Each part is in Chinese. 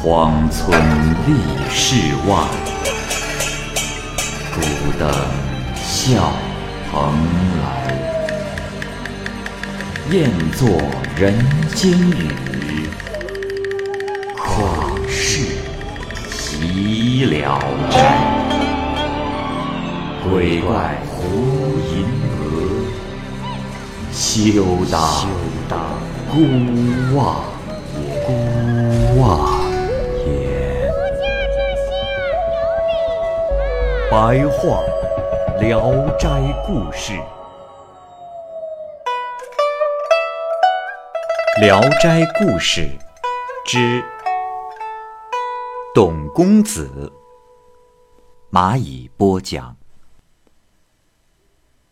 荒村立世外，孤灯笑蓬莱。雁作人间语，旷世岂了斋。鬼怪胡银娥，休当孤望。孤望白话《聊斋故事》。《聊斋故事》之董公子，蚂蚁播讲。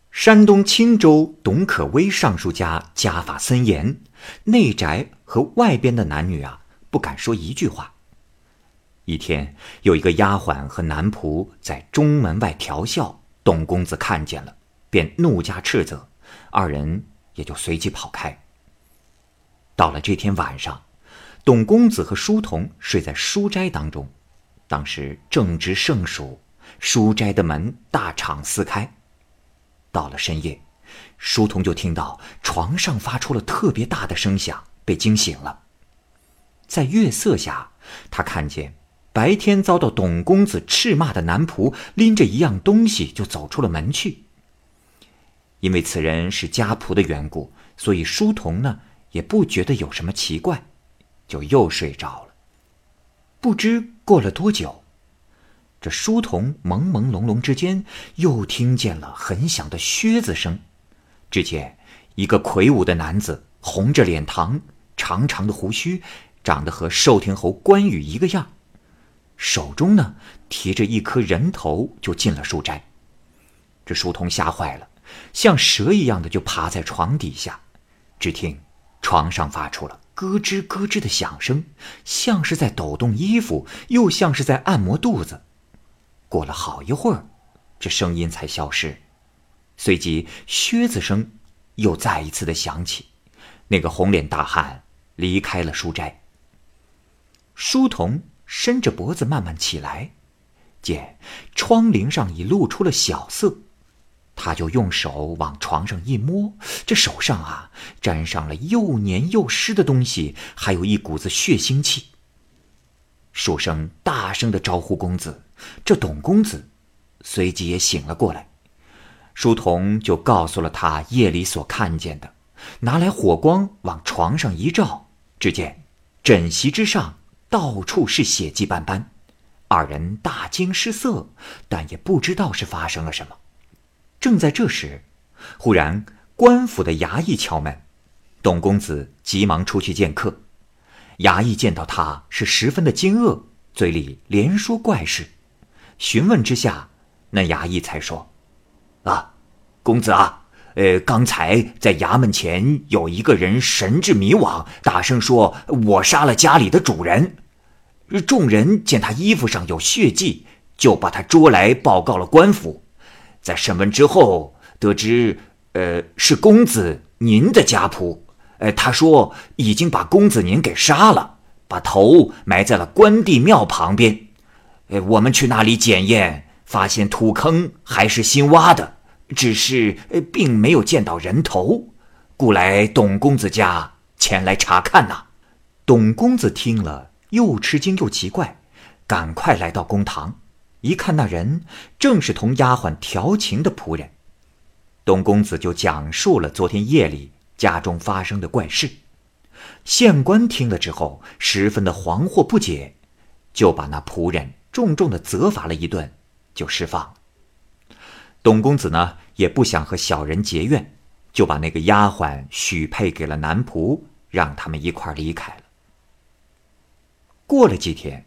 山东青州董可威尚书家家法森严，内宅和外边的男女啊不敢说一句话。一天，有一个丫鬟和男仆在中门外调笑，董公子看见了，便怒加斥责，二人也就随即跑开。到了这天晚上，董公子和书童睡在书斋当中。当时正值盛暑，书斋的门大敞四开。到了深夜，书童就听到床上发出了特别大的声响，被惊醒了。在月色下，他看见白天遭到董公子斥骂的男仆拎着一样东西就走出了门去。因为此人是家仆的缘故，所以书童呢。也不觉得有什么奇怪，就又睡着了。不知过了多久，这书童朦朦胧胧之间又听见了很响的靴子声。只见一个魁梧的男子，红着脸膛，长长的胡须，长得和寿亭侯关羽一个样，手中呢提着一颗人头，就进了书斋。这书童吓坏了，像蛇一样的就爬在床底下，只听。床上发出了咯吱咯吱的响声，像是在抖动衣服，又像是在按摩肚子。过了好一会儿，这声音才消失。随即靴子声又再一次的响起，那个红脸大汉离开了书斋。书童伸着脖子慢慢起来，见窗棂上已露出了小色。他就用手往床上一摸，这手上啊沾上了又黏又湿的东西，还有一股子血腥气。书生大声的招呼公子，这董公子随即也醒了过来。书童就告诉了他夜里所看见的，拿来火光往床上一照，只见枕席之上到处是血迹斑斑。二人大惊失色，但也不知道是发生了什么。正在这时，忽然官府的衙役敲门，董公子急忙出去见客。衙役见到他是十分的惊愕，嘴里连说怪事。询问之下，那衙役才说：“啊，公子啊，呃，刚才在衙门前有一个人神志迷惘，大声说我杀了家里的主人。众人见他衣服上有血迹，就把他捉来报告了官府。”在审问之后，得知，呃，是公子您的家仆。呃，他说已经把公子您给杀了，把头埋在了关帝庙旁边。呃，我们去那里检验，发现土坑还是新挖的，只是并没有见到人头，故来董公子家前来查看呐。董公子听了，又吃惊又奇怪，赶快来到公堂。一看那人正是同丫鬟调情的仆人，董公子就讲述了昨天夜里家中发生的怪事。县官听了之后，十分的惶惑不解，就把那仆人重重的责罚了一顿，就释放。董公子呢，也不想和小人结怨，就把那个丫鬟许配给了男仆，让他们一块离开了。过了几天。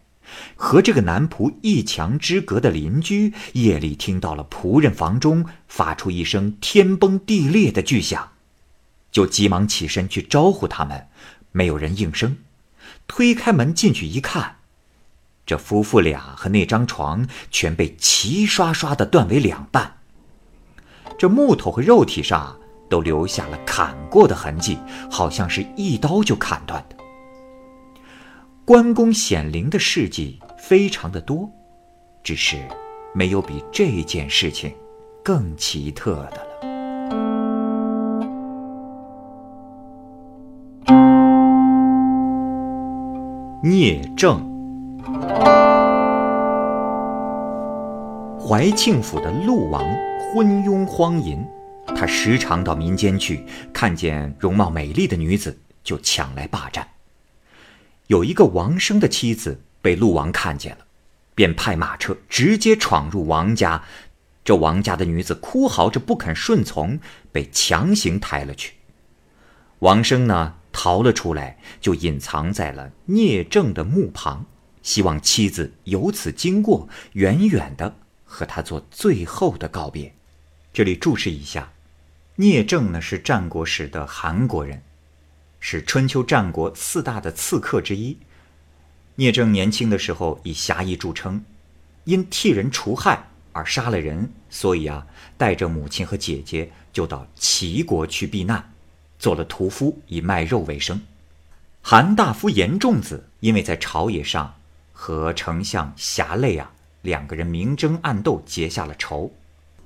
和这个男仆一墙之隔的邻居夜里听到了仆人房中发出一声天崩地裂的巨响，就急忙起身去招呼他们，没有人应声。推开门进去一看，这夫妇俩和那张床全被齐刷刷的断为两半，这木头和肉体上都留下了砍过的痕迹，好像是一刀就砍断的。关公显灵的事迹非常的多，只是没有比这件事情更奇特的了。聂政，怀庆府的陆王昏庸荒淫，他时常到民间去，看见容貌美丽的女子就抢来霸占。有一个王生的妻子被陆王看见了，便派马车直接闯入王家，这王家的女子哭嚎着不肯顺从，被强行抬了去。王生呢？逃了出来，就隐藏在了聂政的墓旁，希望妻子由此经过，远远的和他做最后的告别。这里注释一下，聂政呢是战国时的韩国人，是春秋战国四大的刺客之一。聂政年轻的时候以侠义著称，因替人除害而杀了人，所以啊，带着母亲和姐姐就到齐国去避难。做了屠夫，以卖肉为生。韩大夫严仲子因为在朝野上和丞相侠类啊两个人明争暗斗，结下了仇。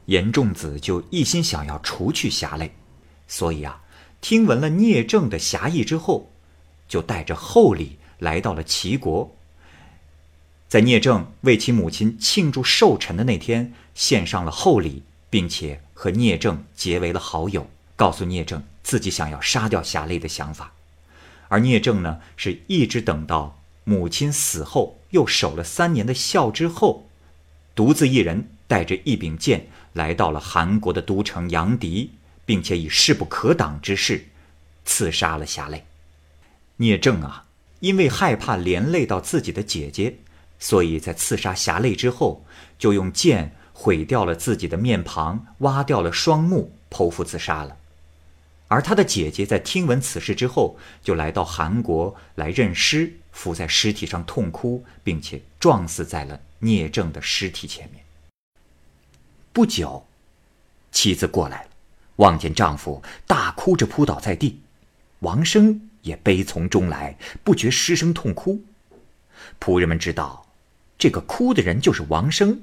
严仲子就一心想要除去侠类，所以啊，听闻了聂政的侠义之后，就带着厚礼来到了齐国。在聂政为其母亲庆祝寿辰的那天，献上了厚礼，并且和聂政结为了好友，告诉聂政。自己想要杀掉侠类的想法，而聂政呢，是一直等到母亲死后，又守了三年的孝之后，独自一人带着一柄剑来到了韩国的都城杨迪，并且以势不可挡之势刺杀了侠类。聂政啊，因为害怕连累到自己的姐姐，所以在刺杀侠类之后，就用剑毁掉了自己的面庞，挖掉了双目，剖腹自杀了。而他的姐姐在听闻此事之后，就来到韩国来认尸，伏在尸体上痛哭，并且撞死在了聂政的尸体前面。不久，妻子过来了，望见丈夫大哭着扑倒在地，王生也悲从中来，不觉失声痛哭。仆人们知道这个哭的人就是王生，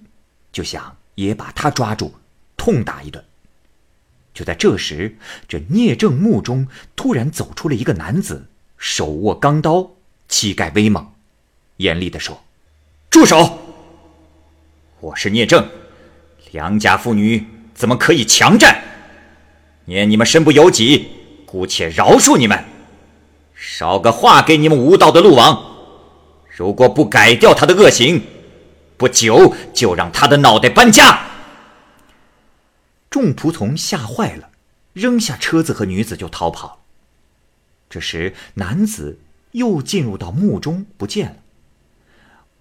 就想也把他抓住，痛打一顿。就在这时，这聂政墓中突然走出了一个男子，手握钢刀，气概威猛，严厉地说：“住手！我是聂政，良家妇女怎么可以强占？念你们身不由己，姑且饶恕你们，捎个话给你们无道的陆王：如果不改掉他的恶行，不久就让他的脑袋搬家。”众仆从吓坏了，扔下车子和女子就逃跑。这时，男子又进入到墓中不见了。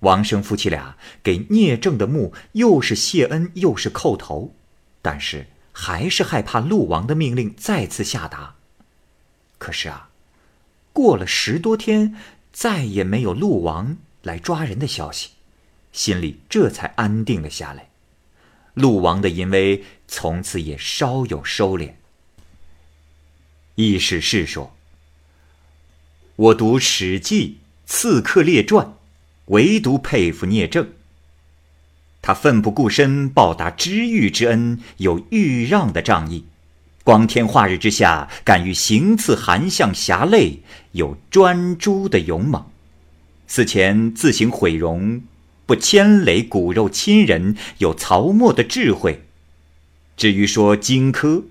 王生夫妻俩给聂政的墓又是谢恩又是叩头，但是还是害怕陆王的命令再次下达。可是啊，过了十多天，再也没有陆王来抓人的消息，心里这才安定了下来。陆王的淫威从此也稍有收敛。意史是说：“我读《史记·刺客列传》，唯独佩服聂政。他奋不顾身报答知遇之恩，有豫让的仗义；光天化日之下敢于行刺韩相侠类，有专诸的勇猛。此前自行毁容。”不牵累骨肉亲人，有曹沫的智慧。至于说荆轲，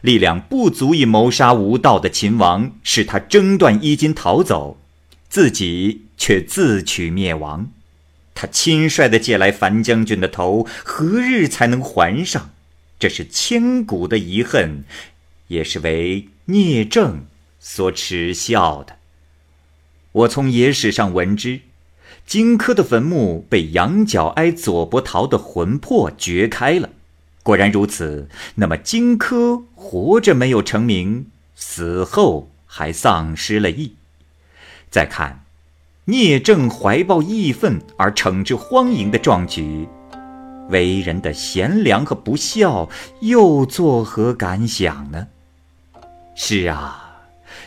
力量不足以谋杀无道的秦王，使他挣断衣襟逃走，自己却自取灭亡。他轻率的借来樊将军的头，何日才能还上？这是千古的遗恨，也是为聂政所耻笑的。我从野史上闻之。荆轲的坟墓被羊角哀、左伯桃的魂魄掘开了，果然如此。那么荆轲活着没有成名，死后还丧失了义。再看聂政怀抱义愤而惩治荒淫的壮举，为人的贤良和不孝，又作何感想呢？是啊，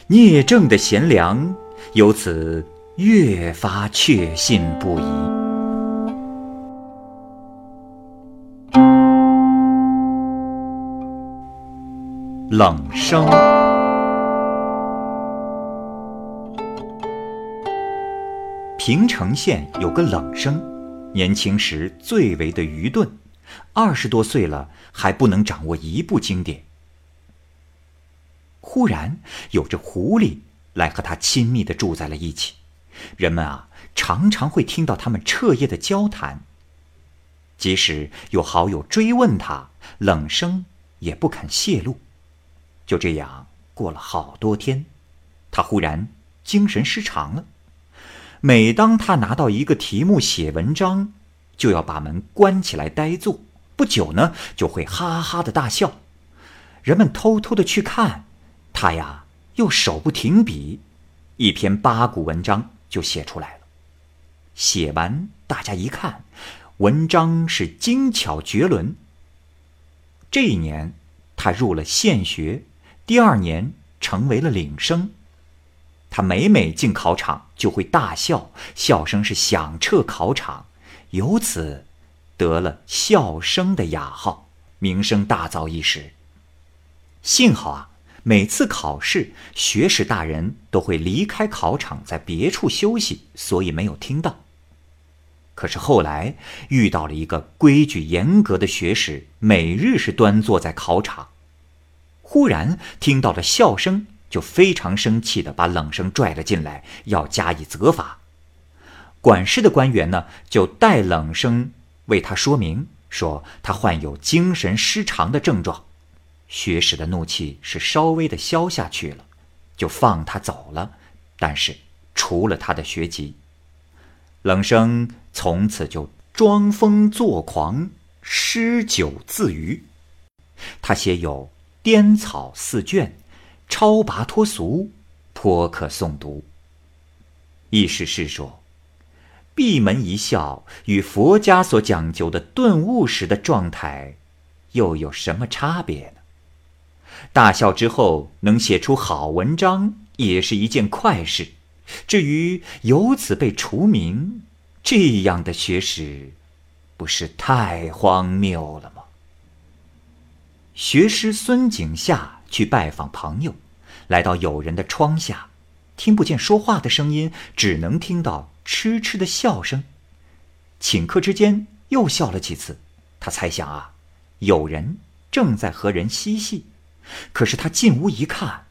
聂政的贤良由此。越发确信不疑。冷生。平城县有个冷生，年轻时最为的愚钝，二十多岁了还不能掌握一部经典。忽然有只狐狸来和他亲密的住在了一起，人们啊常常会听到他们彻夜的交谈。即使有好友追问他，冷生也不肯泄露。就这样过了好多天，他忽然精神失常了。每当他拿到一个题目写文章，就要把门关起来呆坐。不久呢，就会哈哈的大笑。人们偷偷的去看，他呀又手不停笔，一篇八股文章就写出来了。写完，大家一看，文章是精巧绝伦。这一年，他入了县学。第二年成为了领生，他每每进考场就会大笑，笑声是响彻考场，由此得了笑声的雅号，名声大噪一时。幸好啊，每次考试，学士大人都会离开考场，在别处休息，所以没有听到。可是后来遇到了一个规矩严格的学士，每日是端坐在考场。忽然听到了笑声，就非常生气的把冷生拽了进来，要加以责罚。管事的官员呢，就代冷生为他说明，说他患有精神失常的症状。学士的怒气是稍微的消下去了，就放他走了，但是除了他的学籍。冷生从此就装疯作狂，诗酒自娱。他写有。颠草四卷，超拔脱俗，颇可诵读。意思是说，闭门一笑与佛家所讲究的顿悟时的状态，又有什么差别呢？大笑之后能写出好文章，也是一件快事。至于由此被除名，这样的学识，不是太荒谬了吗？学师孙景夏去拜访朋友，来到友人的窗下，听不见说话的声音，只能听到痴痴的笑声。顷刻之间又笑了几次，他猜想啊，有人正在和人嬉戏。可是他进屋一看，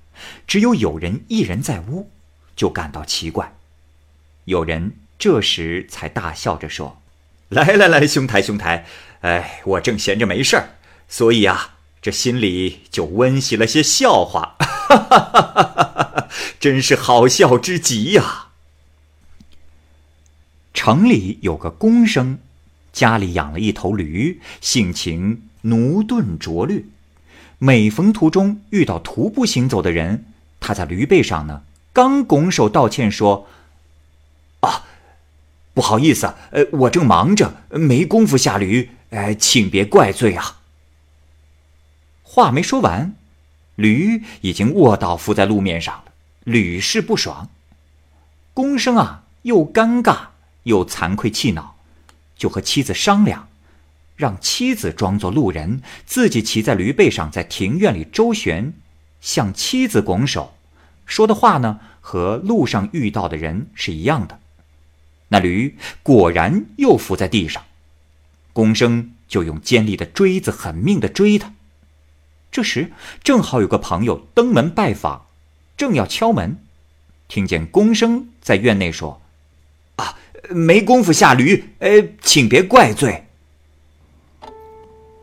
只有友人一人在屋，就感到奇怪。友人这时才大笑着说：“来来来，兄台兄台，哎，我正闲着没事儿，所以啊。”这心里就温习了些笑话，哈哈哈哈哈！真是好笑之极呀。城里有个公生，家里养了一头驴，性情驽钝拙劣。每逢途中遇到徒步行走的人，他在驴背上呢，刚拱手道歉说：“啊，不好意思，呃，我正忙着，没工夫下驴，呃，请别怪罪啊。”话没说完，驴已经卧倒伏在路面上了，屡试不爽。公生啊，又尴尬又惭愧气恼，就和妻子商量，让妻子装作路人，自己骑在驴背上，在庭院里周旋，向妻子拱手，说的话呢，和路上遇到的人是一样的。那驴果然又伏在地上，公生就用尖利的锥子狠命的追他。这时正好有个朋友登门拜访，正要敲门，听见公生在院内说：“啊，没工夫下驴，呃，请别怪罪。”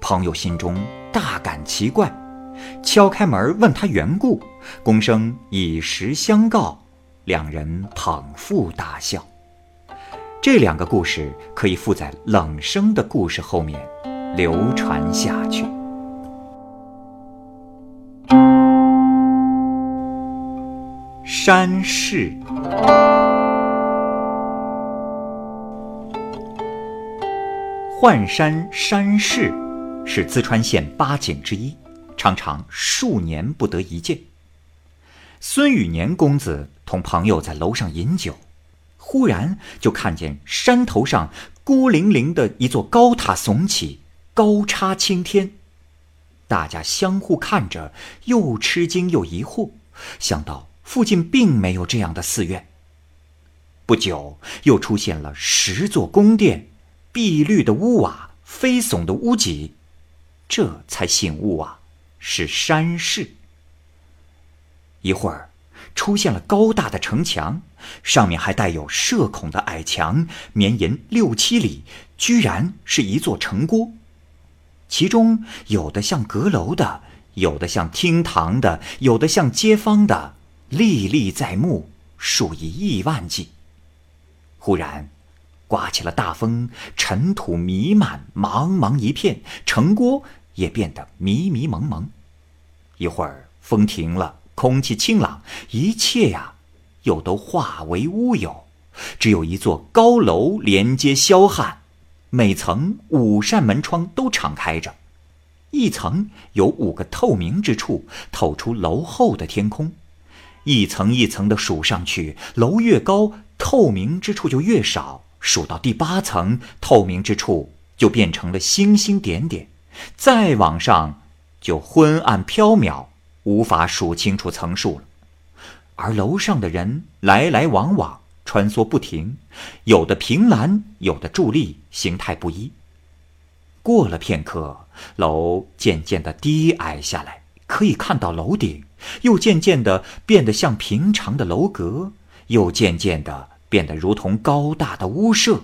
朋友心中大感奇怪，敲开门问他缘故，公生以实相告，两人捧腹大笑。这两个故事可以附在冷生的故事后面，流传下去。山势，浣山山势是淄川县八景之一，常常数年不得一见。孙宇年公子同朋友在楼上饮酒，忽然就看见山头上孤零零的一座高塔耸起，高插青天。大家相互看着，又吃惊又疑惑，想到附近并没有这样的寺院。不久，又出现了十座宫殿，碧绿的屋瓦，飞耸的屋脊，这才醒悟啊，是山势。一会儿。出现了高大的城墙，上面还带有射孔的矮墙，绵延六七里，居然是一座城郭。其中有的像阁楼的，有的像厅堂的，有的像街坊的，历历在目，数以亿万计。忽然，刮起了大风，尘土弥漫，茫茫一片，城郭也变得迷迷蒙蒙。一会儿，风停了。空气清朗，一切呀，又都化为乌有，只有一座高楼连接霄汉，每层五扇门窗都敞开着，一层有五个透明之处，透出楼后的天空，一层一层的数上去，楼越高，透明之处就越少，数到第八层，透明之处就变成了星星点点，再往上就昏暗缥缈。无法数清楚层数了，而楼上的人来来往往，穿梭不停，有的凭栏，有的伫立，形态不一。过了片刻，楼渐渐的低矮下来，可以看到楼顶；又渐渐地变得像平常的楼阁，又渐渐地变得如同高大的屋舍，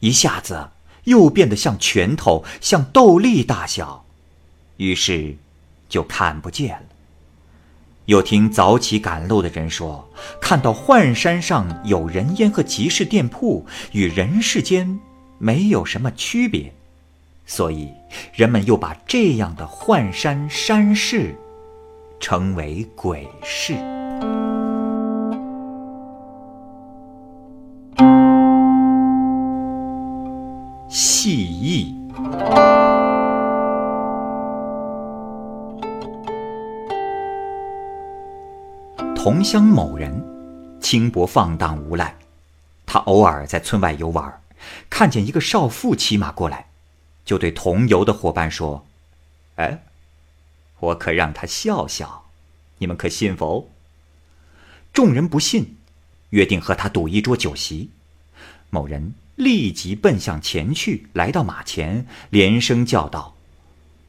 一下子又变得像拳头，像豆粒大小，于是。就看不见了。又听早起赶路的人说，看到幻山上有人烟和集市店铺，与人世间没有什么区别，所以人们又把这样的幻山山势成为鬼市。戏意。同乡某人，轻薄放荡无赖。他偶尔在村外游玩，看见一个少妇骑马过来，就对同游的伙伴说：“哎，我可让他笑笑，你们可信否？”众人不信，约定和他赌一桌酒席。某人立即奔向前去，来到马前，连声叫道：“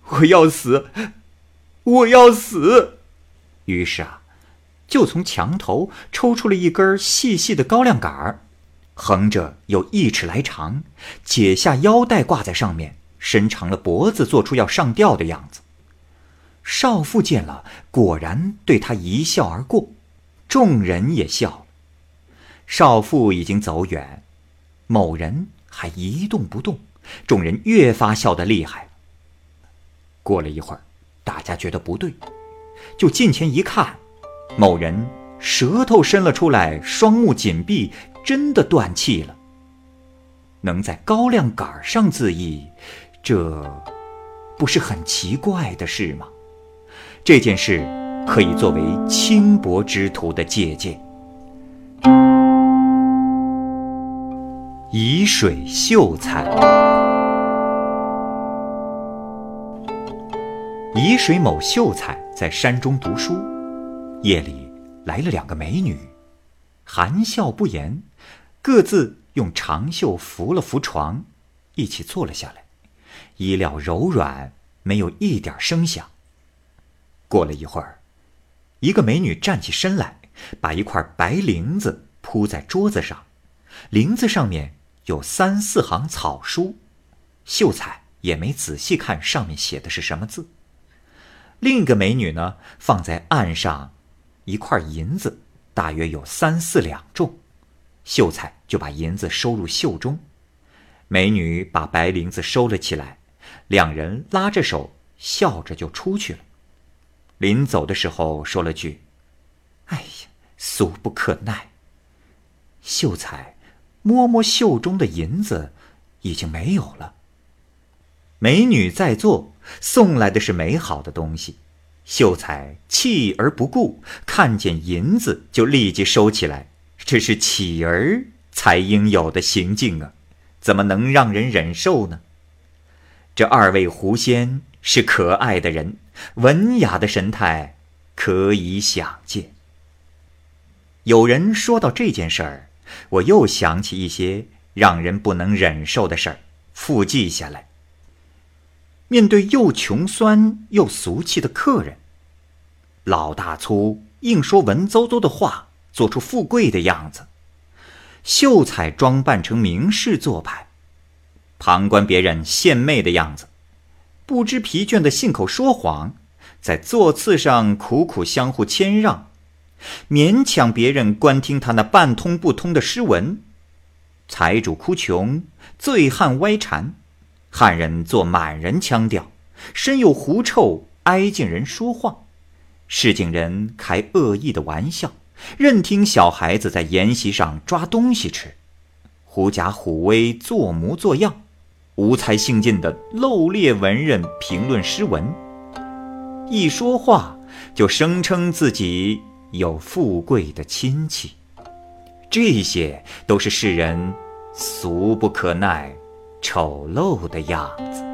我要死！我要死！”于是啊。就从墙头抽出了一根细细的高粱杆儿，横着有一尺来长，解下腰带挂在上面，伸长了脖子，做出要上吊的样子。少妇见了，果然对他一笑而过，众人也笑。少妇已经走远，某人还一动不动，众人越发笑得厉害。过了一会儿，大家觉得不对，就近前一看。某人舌头伸了出来，双目紧闭，真的断气了。能在高粱杆上自缢，这不是很奇怪的事吗？这件事可以作为轻薄之徒的借鉴。沂水秀才，沂水某秀才在山中读书。夜里来了两个美女，含笑不言，各自用长袖扶了扶床，一起坐了下来。衣料柔软，没有一点声响。过了一会儿，一个美女站起身来，把一块白绫子铺在桌子上，绫子上面有三四行草书，秀才也没仔细看上面写的是什么字。另一个美女呢，放在案上。一块银子，大约有三四两重，秀才就把银子收入袖中，美女把白绫子收了起来，两人拉着手，笑着就出去了。临走的时候说了句：“哎呀，俗不可耐。”秀才摸摸袖中的银子，已经没有了。美女在座，送来的是美好的东西。秀才弃而不顾，看见银子就立即收起来，这是乞儿才应有的行径啊，怎么能让人忍受呢？这二位狐仙是可爱的人，文雅的神态可以想见。有人说到这件事儿，我又想起一些让人不能忍受的事儿，附记下来。面对又穷酸又俗气的客人，老大粗硬说文绉绉的话，做出富贵的样子，秀才装扮成名士做派。旁观别人献媚的样子，不知疲倦的信口说谎，在座次上苦苦相互谦让，勉强别人观听他那半通不通的诗文。财主哭穷，醉汉歪缠，汉人做满人腔调，身有狐臭，挨近人说话。市井人开恶意的玩笑，任听小孩子在筵席上抓东西吃，狐假虎威，做模作样。无才性尽的漏列文人评论诗文，一说话就声称自己有富贵的亲戚，这些都是世人俗不可耐、丑陋的样子。